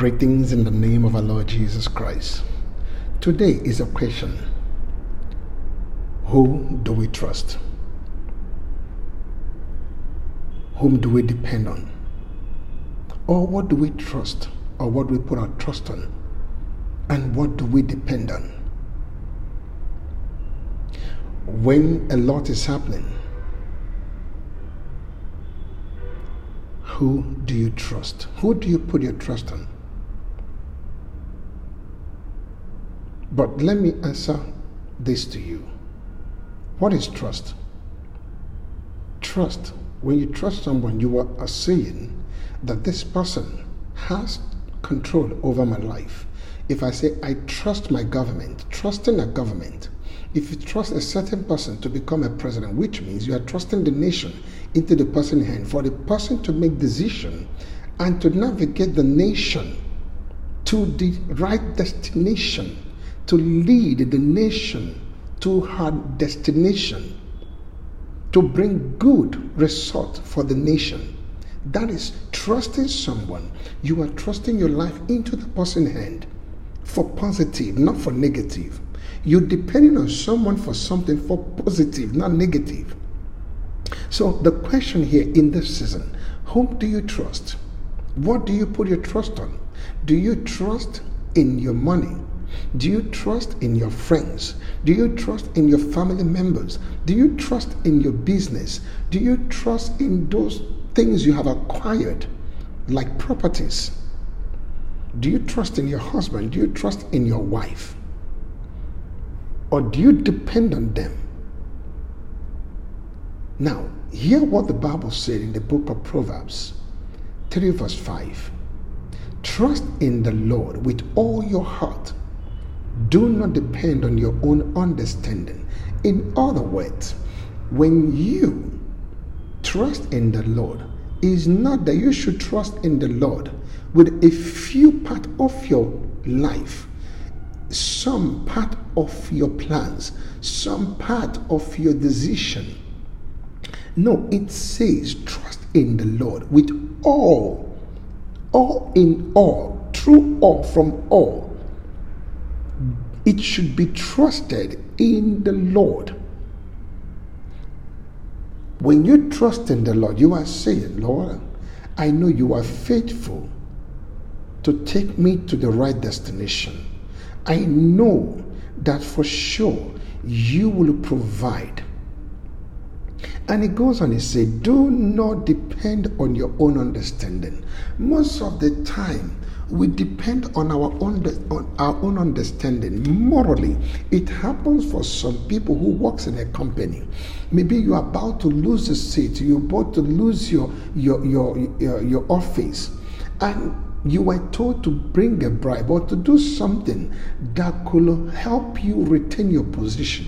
Greetings in the name of our Lord Jesus Christ. Today is a question Who do we trust? Whom do we depend on? Or what do we trust? Or what we put our trust on? And what do we depend on? When a lot is happening, who do you trust? Who do you put your trust on? But let me answer this to you. What is trust? Trust. When you trust someone, you are saying that this person has control over my life. If I say I trust my government, trusting a government, if you trust a certain person to become a president, which means you are trusting the nation into the person's hand for the person to make decision and to navigate the nation to the right destination to lead the nation to her destination, to bring good result for the nation. That is trusting someone. You are trusting your life into the person's hand for positive, not for negative. You're depending on someone for something for positive, not negative. So the question here in this season, whom do you trust? What do you put your trust on? Do you trust in your money? Do you trust in your friends? Do you trust in your family members? Do you trust in your business? Do you trust in those things you have acquired, like properties? Do you trust in your husband? Do you trust in your wife? Or do you depend on them? Now, hear what the Bible said in the book of Proverbs 3 verse 5. Trust in the Lord with all your heart do not depend on your own understanding. In other words, when you trust in the Lord, is not that you should trust in the Lord with a few part of your life, some part of your plans, some part of your decision. No, it says trust in the Lord with all, all in all, through all, from all it should be trusted in the Lord. When you trust in the Lord, you are saying, Lord, I know you are faithful to take me to the right destination. I know that for sure you will provide. And it goes on, he said, Do not depend on your own understanding. Most of the time, we depend on our own on our own understanding. Morally it happens for some people who works in a company. Maybe you're about to lose a seat. You're about to lose your your your your, your office. And you were told to bring a bribe or to do something that could help you retain your position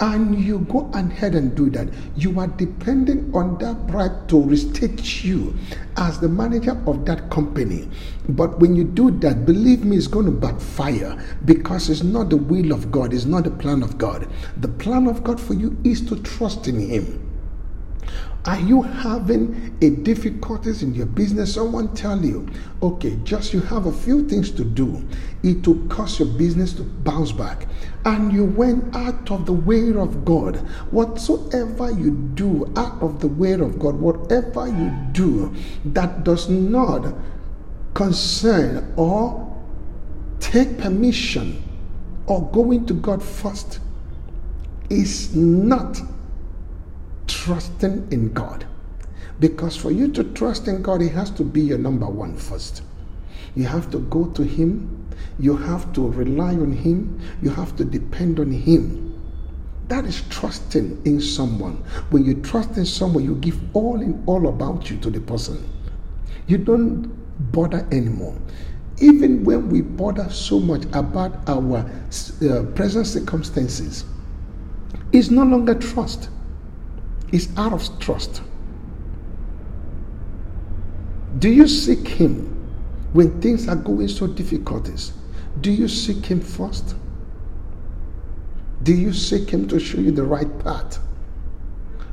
and you go ahead and do that, you are depending on that bribe to restate you as the manager of that company. But when you do that, believe me, it's going to backfire because it's not the will of God, it's not the plan of God. The plan of God for you is to trust in Him. Are you having a difficulties in your business? Someone tell you, okay, just you have a few things to do. It will cause your business to bounce back. And you went out of the way of God. Whatsoever you do out of the way of God, whatever you do that does not concern or take permission or going to God first is not trusting in God. Because for you to trust in God, He has to be your number one first. You have to go to Him, you have to rely on Him, you have to depend on Him. That is trusting in someone. When you trust in someone, you give all in all about you to the person. You don't bother anymore. Even when we bother so much about our uh, present circumstances, it's no longer trust is out of trust. Do you seek Him when things are going so difficulties? Do you seek Him first? Do you seek Him to show you the right path?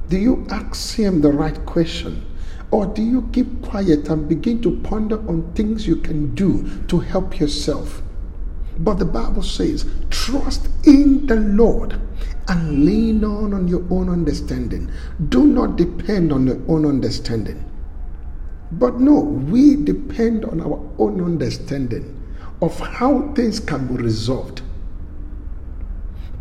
Do you ask Him the right question? Or do you keep quiet and begin to ponder on things you can do to help yourself? But the Bible says, trust in the Lord and lean on on your own understanding. Do not depend on your own understanding. But no, we depend on our own understanding of how things can be resolved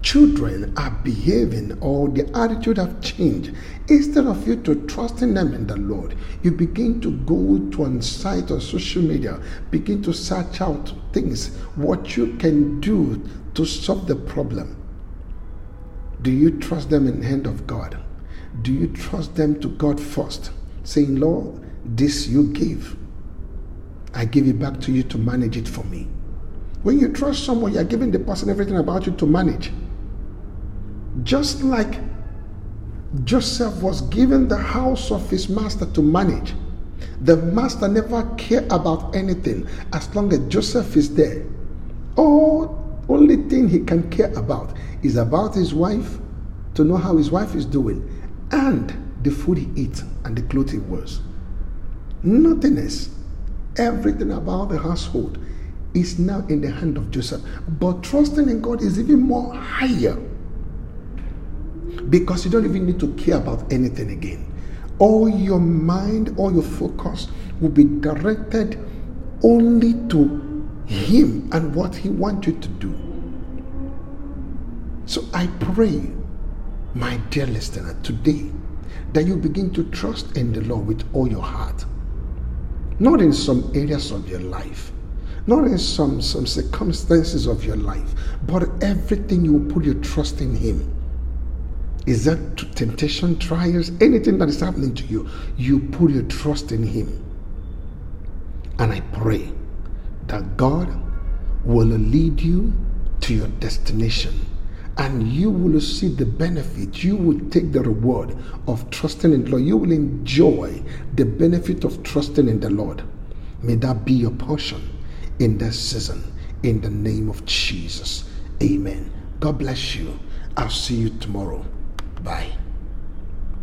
children are behaving or their attitude have changed instead of you to trusting them in the lord you begin to go to on site or social media begin to search out things what you can do to solve the problem do you trust them in the hand of god? Do you trust them to god first saying lord this you give. I give it back to you to manage it for me. When you trust someone you're giving the person everything about you to manage. Just like Joseph was given the house of his master to manage, the master never cared about anything as long as Joseph is there. All only thing he can care about is about his wife, to know how his wife is doing, and the food he eats and the clothes he wears. Nothing else. Everything about the household is now in the hand of Joseph. But trusting in God is even more higher because you don't even need to care about anything again. All your mind, all your focus will be directed only to Him and what He wants you to do. So I pray, my dear listener, today that you begin to trust in the Lord with all your heart. Not in some areas of your life, not in some, some circumstances of your life, but everything you put your trust in Him. Is that temptation, trials, anything that is happening to you? You put your trust in Him. And I pray that God will lead you to your destination and you will see the benefit. You will take the reward of trusting in the Lord. You will enjoy the benefit of trusting in the Lord. May that be your portion in this season. In the name of Jesus. Amen. God bless you. I'll see you tomorrow. Bye.